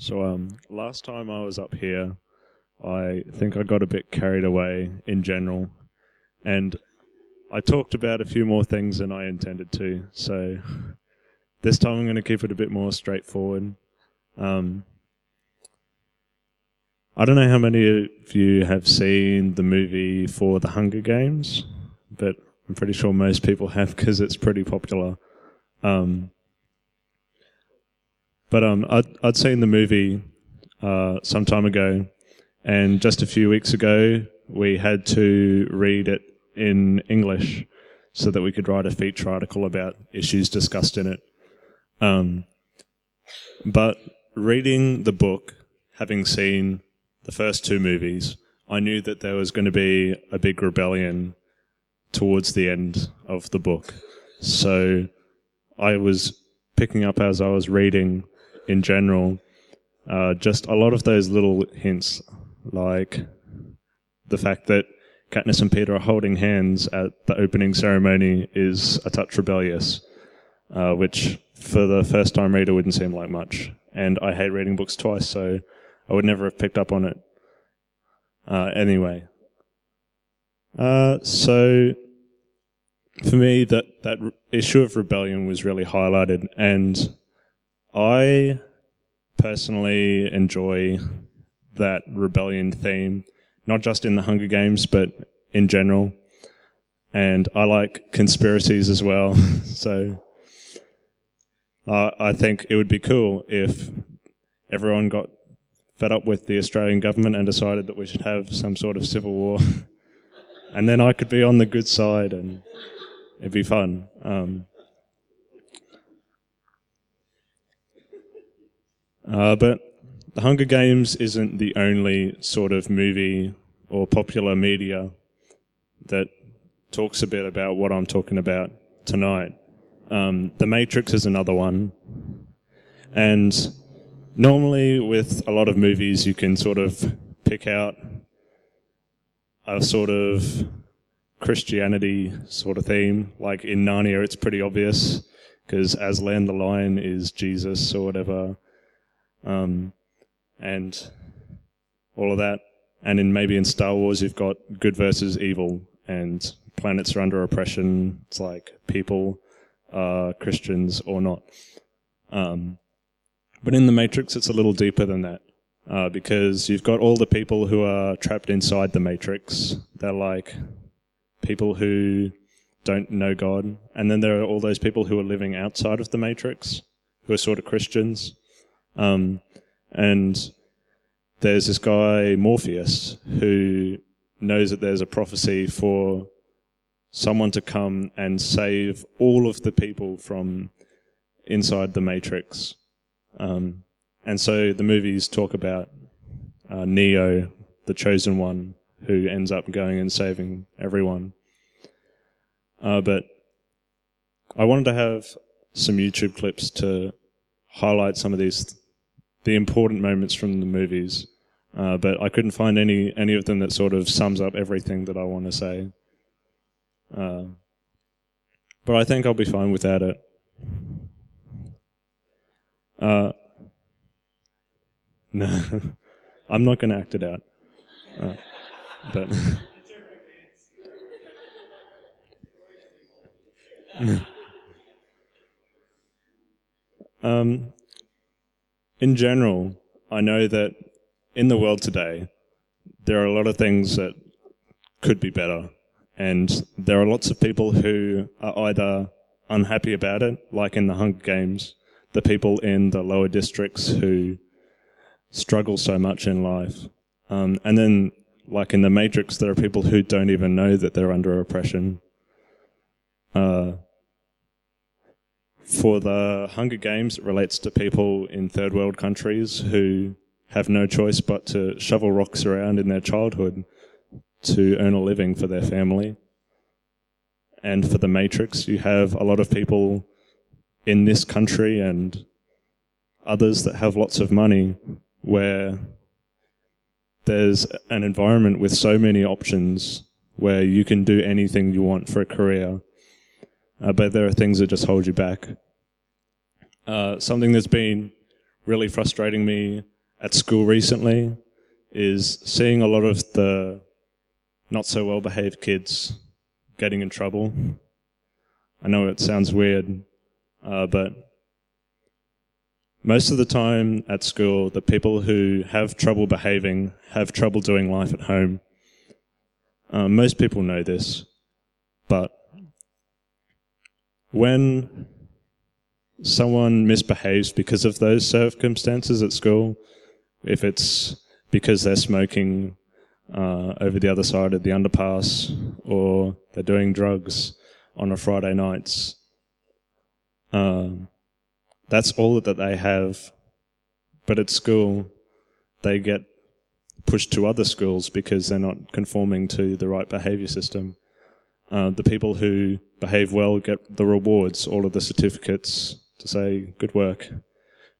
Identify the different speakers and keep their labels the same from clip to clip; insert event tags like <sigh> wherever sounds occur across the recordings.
Speaker 1: So, um, last time I was up here, I think I got a bit carried away in general, and I talked about a few more things than I intended to. So, this time I'm going to keep it a bit more straightforward. Um, I don't know how many of you have seen the movie for the Hunger Games, but I'm pretty sure most people have because it's pretty popular. Um, but um, I'd, I'd seen the movie uh, some time ago, and just a few weeks ago, we had to read it in English so that we could write a feature article about issues discussed in it. Um, but reading the book, having seen the first two movies, I knew that there was going to be a big rebellion towards the end of the book. So I was picking up as I was reading in general, uh, just a lot of those little hints, like the fact that Katniss and Peeta are holding hands at the opening ceremony is a touch rebellious, uh, which for the first time reader wouldn't seem like much. And I hate reading books twice, so I would never have picked up on it. Uh, anyway, uh, so for me, that that issue of rebellion was really highlighted, and I personally enjoy that rebellion theme, not just in the Hunger Games, but in general. And I like conspiracies as well. <laughs> so uh, I think it would be cool if everyone got fed up with the Australian government and decided that we should have some sort of civil war. <laughs> and then I could be on the good side and it'd be fun. Um, Uh, but The Hunger Games isn't the only sort of movie or popular media that talks a bit about what I'm talking about tonight. Um, the Matrix is another one. And normally, with a lot of movies, you can sort of pick out a sort of Christianity sort of theme. Like in Narnia, it's pretty obvious because Aslan the lion is Jesus or whatever um, and all of that. And in maybe in Star Wars, you've got good versus evil, and planets are under oppression. It's like people are Christians or not. Um, but in the Matrix, it's a little deeper than that. Uh, because you've got all the people who are trapped inside the Matrix. They're like people who don't know God. And then there are all those people who are living outside of the Matrix, who are sort of Christians. Um, and there's this guy, Morpheus, who knows that there's a prophecy for someone to come and save all of the people from inside the Matrix. Um, and so the movies talk about uh, Neo, the chosen one, who ends up going and saving everyone. Uh, but I wanted to have some YouTube clips to highlight some of these the important moments from the movies, uh, but I couldn't find any any of them that sort of sums up everything that I want to say. Uh, but I think I'll be fine without it. Uh, <laughs> no, I'm not going to act it out. Uh, but. <laughs> um, in general, I know that in the world today, there are a lot of things that could be better. And there are lots of people who are either unhappy about it, like in the Hunger Games, the people in the lower districts who struggle so much in life. Um, and then, like in the Matrix, there are people who don't even know that they're under oppression. Uh, for the Hunger Games, it relates to people in third world countries who have no choice but to shovel rocks around in their childhood to earn a living for their family. And for the Matrix, you have a lot of people in this country and others that have lots of money where there's an environment with so many options where you can do anything you want for a career uh, but there are things that just hold you back. Uh, something that's been really frustrating me at school recently is seeing a lot of the not so well behaved kids getting in trouble. I know it sounds weird, uh, but most of the time at school, the people who have trouble behaving have trouble doing life at home. Uh, most people know this, but when someone misbehaves because of those circumstances at school, if it's because they're smoking uh, over the other side of the underpass or they're doing drugs on a Friday nights, um, that's all that they have. But at school, they get pushed to other schools because they're not conforming to the right behavior system. Uh, the people who behave well get the rewards, all of the certificates to say good work.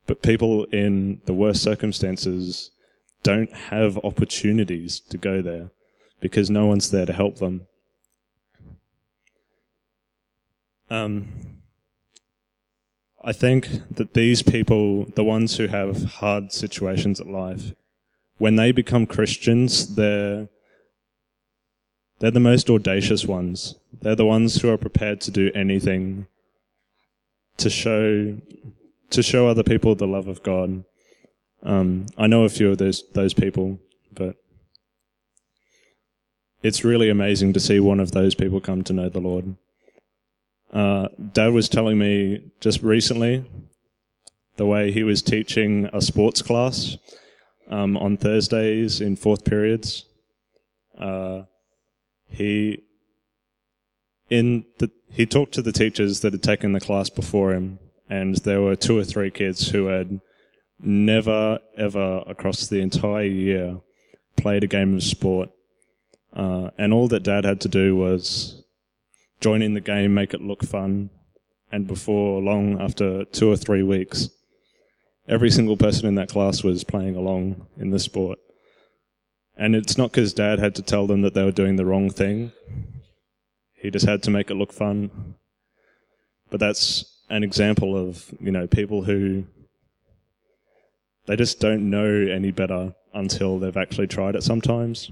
Speaker 1: But people in the worst circumstances don't have opportunities to go there because no one's there to help them. Um, I think that these people, the ones who have hard situations at life, when they become Christians, they're they're the most audacious ones. They're the ones who are prepared to do anything to show to show other people the love of God. Um, I know a few of those those people, but it's really amazing to see one of those people come to know the Lord. Uh, Dad was telling me just recently the way he was teaching a sports class um, on Thursdays in fourth periods. Uh, he in the he talked to the teachers that had taken the class before him, and there were two or three kids who had never ever across the entire year played a game of sport, uh, and all that Dad had to do was join in the game, make it look fun, and before long, after two or three weeks, every single person in that class was playing along in the sport. And it's not because dad had to tell them that they were doing the wrong thing. He just had to make it look fun. But that's an example of, you know, people who they just don't know any better until they've actually tried it sometimes.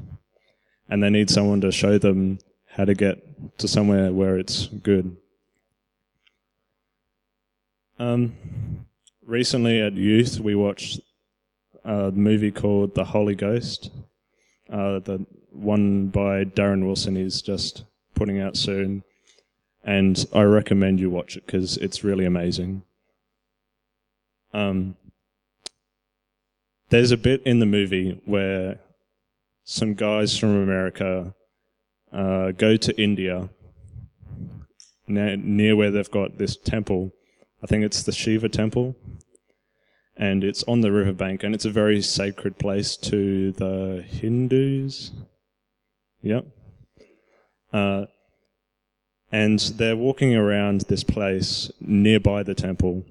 Speaker 1: And they need someone to show them how to get to somewhere where it's good. Um, recently at youth, we watched a movie called The Holy Ghost. Uh, the one by Darren Wilson is just putting out soon, and I recommend you watch it because it's really amazing. Um, there's a bit in the movie where some guys from America uh, go to India, near, near where they've got this temple. I think it's the Shiva temple, and it's on the riverbank, and it's a very sacred place to the Hindus. Yep. Uh, and they're walking around this place nearby the temple,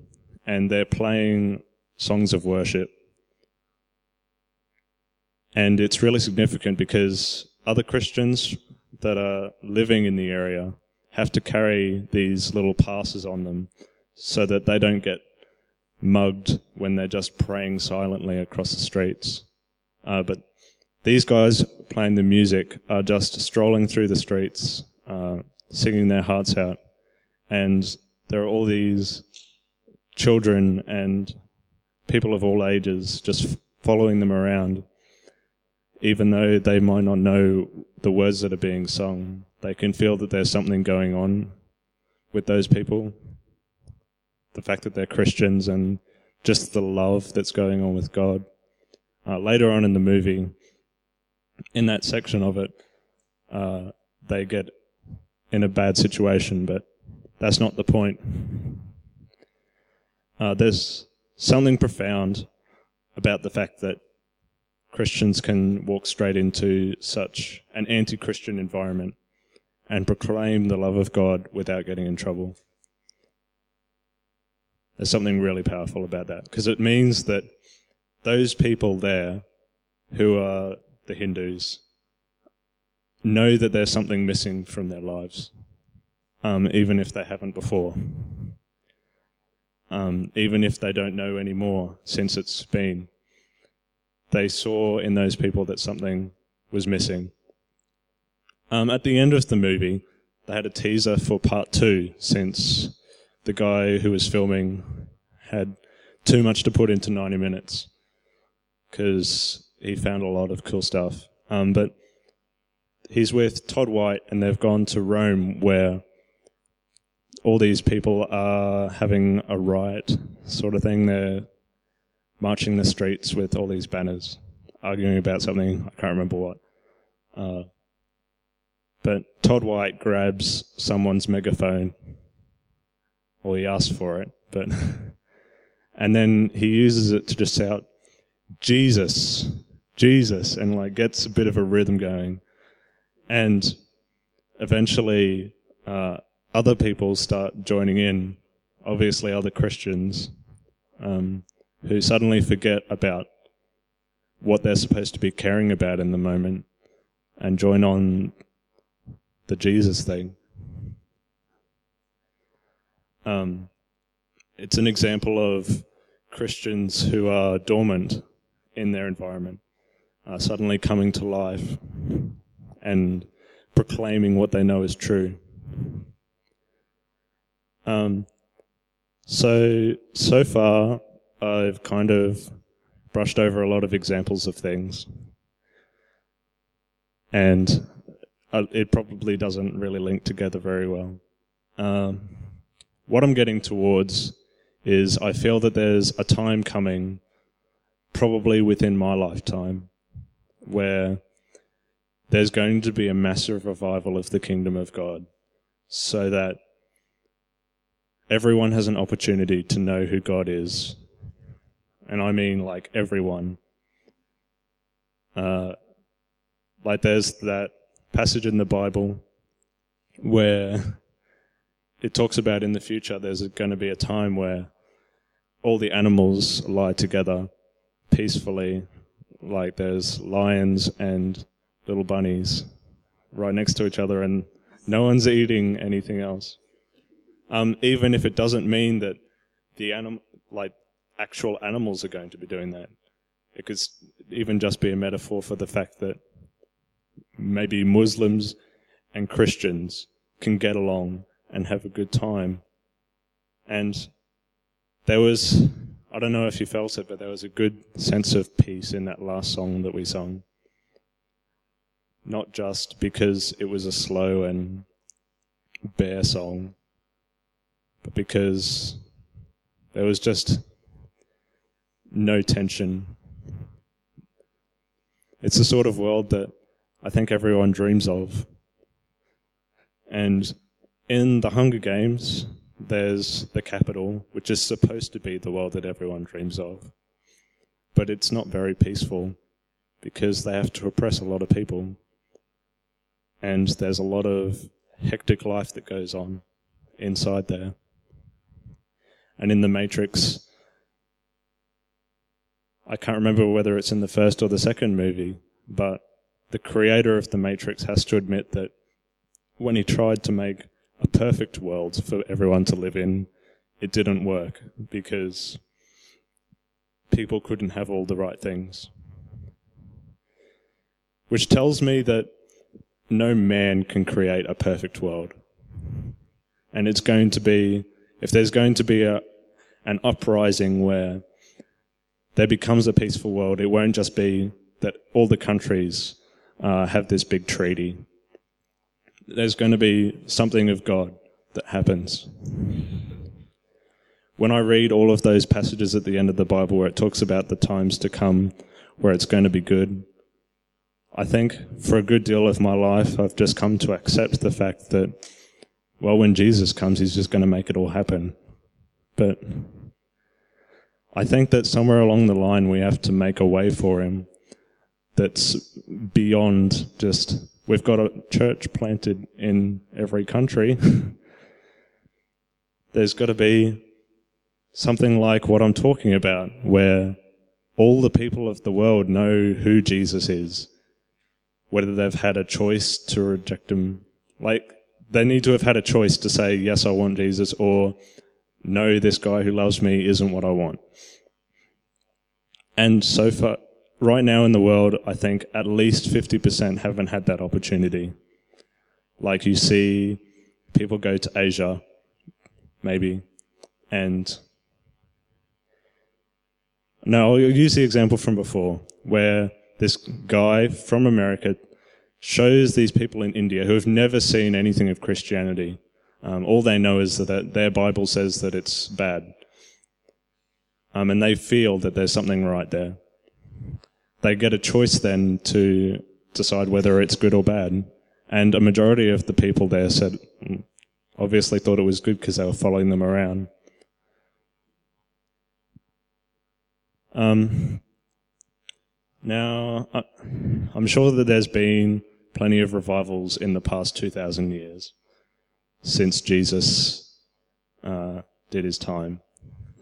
Speaker 1: and they're playing songs of worship. And it's really significant because other Christians that are living in the area have to carry these little passes on them so that they don't get mugged when they're just praying silently across the streets. Uh, but these guys playing the music are just strolling through the streets, uh, singing their hearts out. And there are all these children and people of all ages just following them around even though they might not know the words that are being sung, they can feel that there's something going on with those people. The fact that they're Christians and just the love that's going on with God. Uh, later on in the movie, in that section of it, uh, they get in a bad situation, but that's not the point. Uh, there's something profound about the fact that Christians can walk straight into such an anti Christian environment and proclaim the love of God without getting in trouble. There's something really powerful about that because it means that those people there who are the Hindus know that there's something missing from their lives, um, even if they haven't before. um, even if they don't know anymore since it's been. They saw in those people that something was missing. Um, at the end of the movie, they had a teaser for part two since the guy who was filming had too much to put into 90 minutes because he found a lot of cool stuff. Um, but he's with Todd White, and they've gone to Rome where all these people are having a riot sort of thing. They're marching the streets with all these banners, arguing about something. I can't remember what. Uh, but Todd White grabs someone's megaphone, or he asks for it, but <laughs> and then he uses it to just shout, "Jesus, Jesus," and like gets a bit of a rhythm going, and eventually uh, other people start joining in. Obviously, other Christians um, who suddenly forget about what they're supposed to be caring about in the moment and join on the Jesus thing. Um, it's an example of Christians who are dormant in their environment, uh, suddenly coming to life and proclaiming what they know is true. Um, so, so far, I've kind of brushed over a lot of examples of things. And uh, it probably doesn't really link together very well. Um, what I'm getting towards is I feel that there's a time coming, probably within my lifetime, where there's going to be a massive revival of the kingdom of God so that everyone has an opportunity to know who God is. And I mean like everyone. Uh, like there's that passage in the Bible where it talks about in the future there's going to be a time where all the animals lie together peacefully, like there's lions and little bunnies right next to each other, and no one's eating anything else. Um, even if it doesn't mean that the animal, like actual animals, are going to be doing that. It could even just be a metaphor for the fact that maybe Muslims and Christians can get along and have a good time. And there was, I don't know if you felt it, but there was a good sense of peace in that last song that we sung. Not just because it was a slow and bare song, but because there was just no tension. It's the sort of world that I think everyone dreams of. And in the Hunger Games, there's the Capitol, which is supposed to be the world that everyone dreams of. But it's not very peaceful because they have to oppress a lot of people. And there's a lot of hectic life that goes on inside there. And in the Matrix, I can't remember whether it's in the first or the second movie, but the creator of the Matrix has to admit that when he tried to make a perfect world for everyone to live in, it didn't work because people couldn't have all the right things. Which tells me that no man can create a perfect world. And it's going to be, if there's going to be a, an uprising where there becomes a peaceful world, it won't just be that all the countries uh, have this big treaty there's going to be something of God that happens. When I read all of those passages at the end of the Bible where it talks about the times to come where it's going to be good, I think for a good deal of my life, I've just come to accept the fact that, well, when Jesus comes, he's just going to make it all happen. But I think that somewhere along the line, we have to make a way for him that's beyond just We've got a church planted in every country. <laughs> There's got to be something like what I'm talking about, where all the people of the world know who Jesus is, whether they've had a choice to reject him. Like, they need to have had a choice to say, yes, I want Jesus, or no, this guy who loves me isn't what I want. And so far, right now in the world, I think at least 50% haven't had that opportunity. Like you see people go to Asia, maybe, and no, I'll use the example from before, where this guy from America shows these people in India who have never seen anything of Christianity. Um, all they know is that their Bible says that it's bad. Um, and they feel that there's something right there. They get a choice then to decide whether it's good or bad. And a majority of the people there said, mm, obviously thought it was good because they were following them around. Um, now, I'm sure that there's been plenty of revivals in the past 2,000 years since Jesus uh, did his time.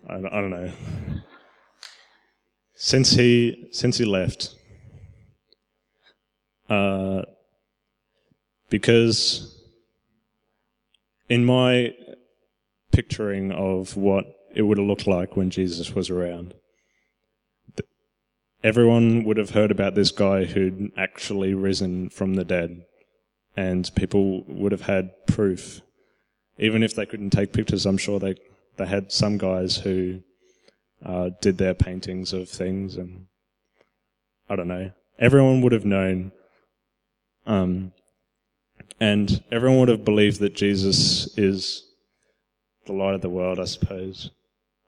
Speaker 1: I, I don't know. Since he since he left, uh, because in my picturing of what it would have looked like when Jesus was around, everyone would have heard about this guy who'd actually risen from the dead, and people would have had proof. Even if they couldn't take pictures, I'm sure they they had some guys who uh, did their paintings of things, and I don't know. Everyone would have known, um, and everyone would have believed that Jesus is the light of the world. I suppose.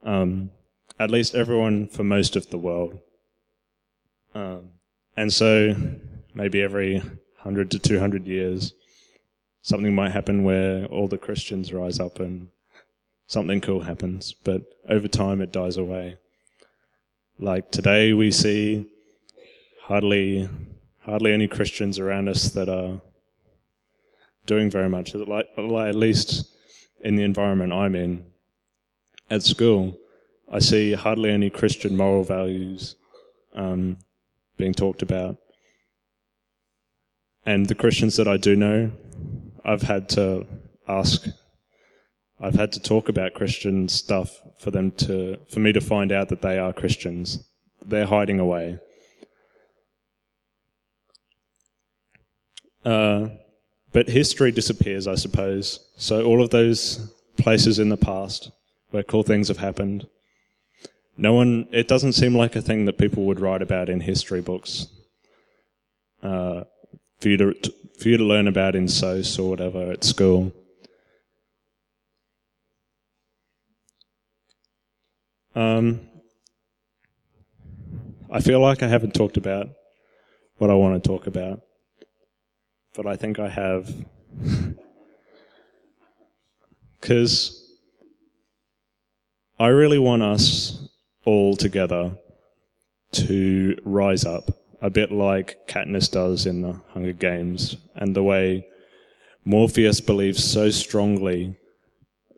Speaker 1: Um, at least everyone for most of the world. Um, and so maybe every 100 to 200 years, something might happen where all the Christians rise up and something cool happens. But over time, it dies away. Like today, we see hardly hardly any Christians around us that are doing very much. Like, at least in the environment I'm in at school, I see hardly any Christian moral values um, being talked about. And the Christians that I do know, I've had to ask, I've had to talk about Christian stuff for them to, for me to find out that they are Christians. They're hiding away. Uh, but history disappears, I suppose. So all of those places in the past where cool things have happened, no one, it doesn't seem like a thing that people would write about in history books uh, for, you to, for you to learn about in SOS or whatever at school. Um, I feel like I haven't talked about what I want to talk about, but I think I have. <laughs> Because I really want us all together to rise up, a bit like Katniss does in the Hunger Games, and the way Morpheus believes so strongly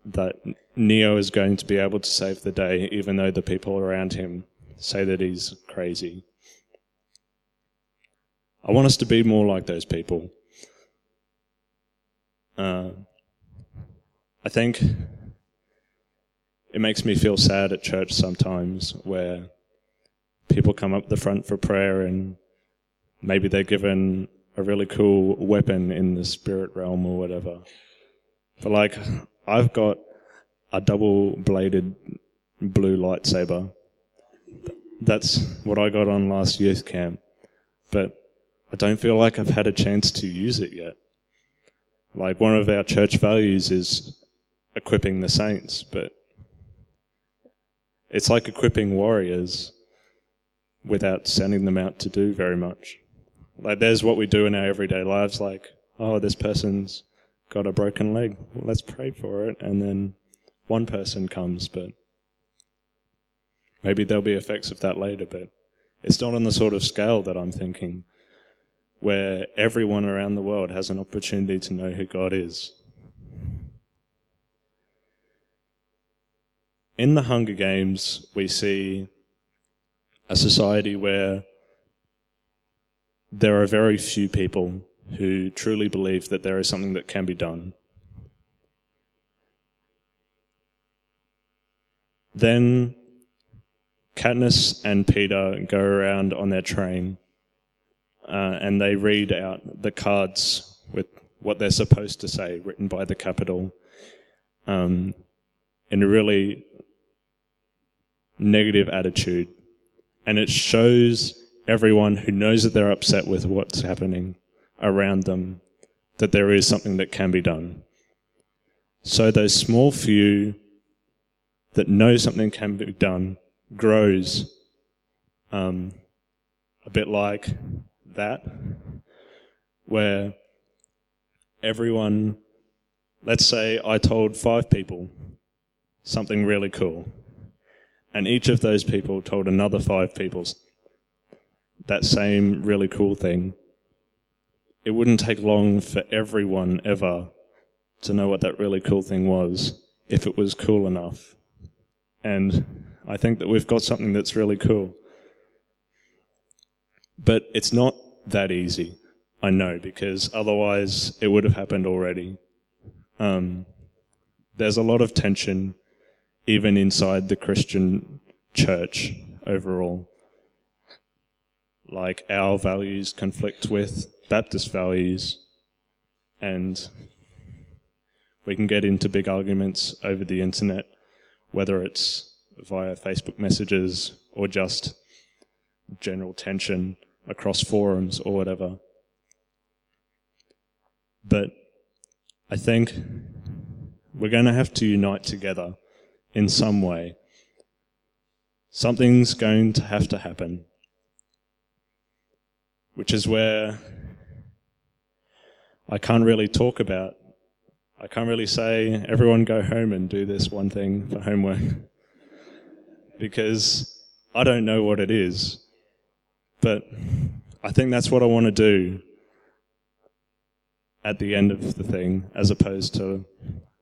Speaker 1: that Neo is going to be able to save the day, even though the people around him say that he's crazy. I want us to be more like those people. Uh, I think it makes me feel sad at church sometimes where people come up the front for prayer and maybe they're given a really cool weapon in the spirit realm or whatever. But like, I've got a double bladed blue lightsaber. That's what I got on last youth camp. But I don't feel like I've had a chance to use it yet. Like, one of our church values is equipping the saints, but it's like equipping warriors without sending them out to do very much. Like there's what we do in our everyday lives, like, oh, this person's got a broken leg. Well, let's pray for it. And then one person comes, but maybe there'll be effects of that later, but it's not on the sort of scale that I'm thinking, where everyone around the world has an opportunity to know who God is. in the Hunger Games, we see a society where there are very few people who truly believe that there is something that can be done. Then Katniss and Peeta go around on their train uh, and they read out the cards with what they're supposed to say, written by the Capitol, um, in a really negative attitude. And it shows everyone who knows that they're upset with what's happening around them that there is something that can be done. So those small few that know something can be done grows um, a bit like that, where everyone, let's say I told five people something really cool, and each of those people told another five people that same really cool thing. It wouldn't take long for everyone ever to know what that really cool thing was if it was cool enough. And I think that we've got something that's really cool. But it's not that easy, I know, because otherwise it would have happened already. Um, there's a lot of tension even inside the Christian church overall. Like our values conflict with Baptist values, and we can get into big arguments over the internet, whether it's via Facebook messages or just general tension across forums or whatever. But I think we're going to have to unite together in some way. Something's going to have to happen, which is where I can't really talk about. I can't really say, everyone go home and do this one thing for homework. because I don't know what it is. But I think that's what I want to do at the end of the thing, as opposed to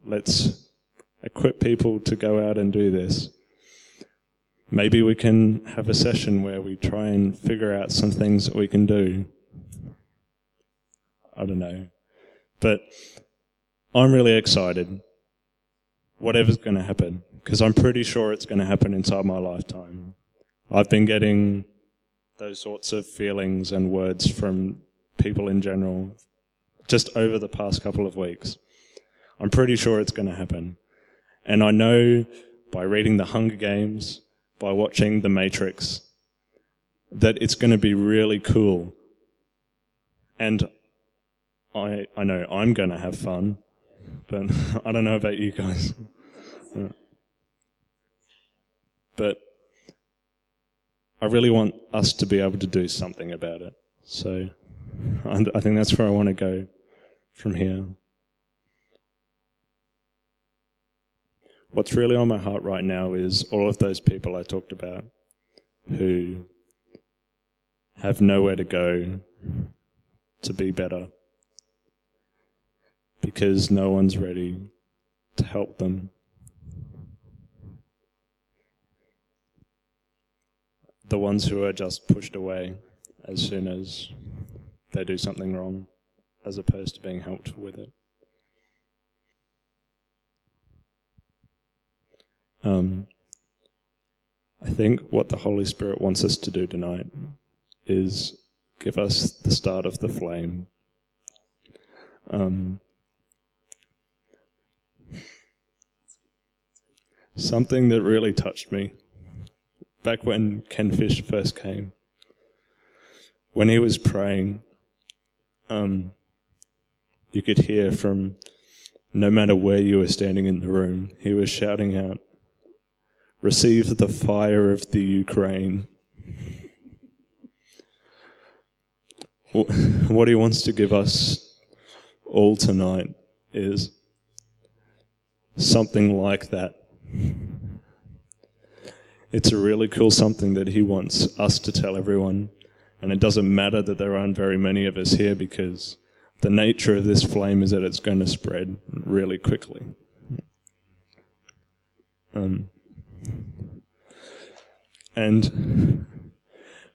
Speaker 1: let's equip people to go out and do this. Maybe we can have a session where we try and figure out some things that we can do. I don't know. But I'm really excited. Whatever's going to happen, because I'm pretty sure it's going to happen inside my lifetime. I've been getting those sorts of feelings and words from people in general just over the past couple of weeks. I'm pretty sure it's going to happen. And I know by reading The Hunger Games, by watching The Matrix, that it's going to be really cool. And I, I know I'm going to have fun, but <laughs> I don't know about you guys. but I really want us to be able to do something about it. So I think that's where I want to go from here. What's really on my heart right now is all of those people I talked about who have nowhere to go to be better because no one's ready to help them. the ones who are just pushed away as soon as they do something wrong, as opposed to being helped with it. Um, I think what the Holy Spirit wants us to do tonight is give us the start of the flame. Um, something that really touched me back when Ken Fish first came, when he was praying, um, you could hear from no matter where you were standing in the room, he was shouting out, Receive the fire of the Ukraine. What he wants to give us all tonight is something like that it's a really cool something that he wants us to tell everyone. And it doesn't matter that there aren't very many of us here because the nature of this flame is that it's going to spread really quickly. Um, and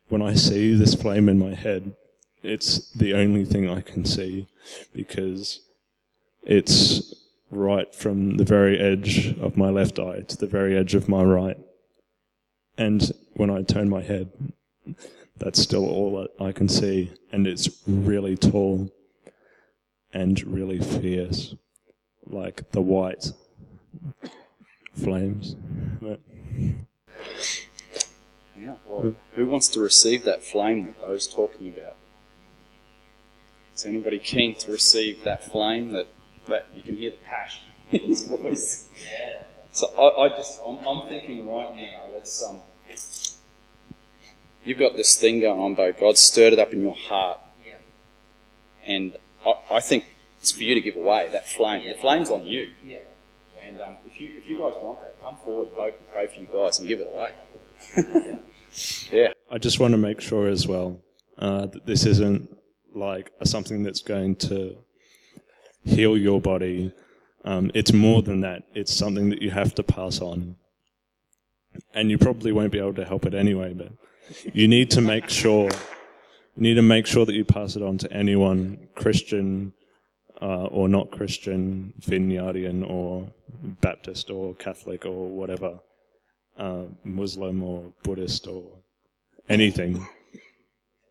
Speaker 1: when I see this flame in my head, it's the only thing I can see because it's right from the very edge of my left eye to the very edge of my right. And when I turn my head, that's still all that I can see. And it's really tall and really fierce, like the white flames. But
Speaker 2: Yeah. Well, who wants to receive that flame that I was talking about? Is anybody keen to receive that flame that, that you can hear the passion in <laughs> his voice? So I, I just I'm, I'm thinking right now let's um you've got this thing going on, Bo. God stirred it up in your heart, Yeah. and I, I think it's for you to give away that flame. The flame's on you.
Speaker 3: Yeah.
Speaker 2: And um, if you if you guys want that, come forward, vote, can pray for you guys and give it away. <laughs> yeah.
Speaker 1: I just want to make sure as well uh, that this isn't like something that's going to heal your body. Um, it's more than that. It's something that you have to pass on. And you probably won't be able to help it anyway, but you need to make <laughs> sure you need to make sure that you pass it on to anyone, Christian uh, or not Christian, Vineyardian or Baptist or Catholic or whatever, uh, Muslim or Buddhist or anything.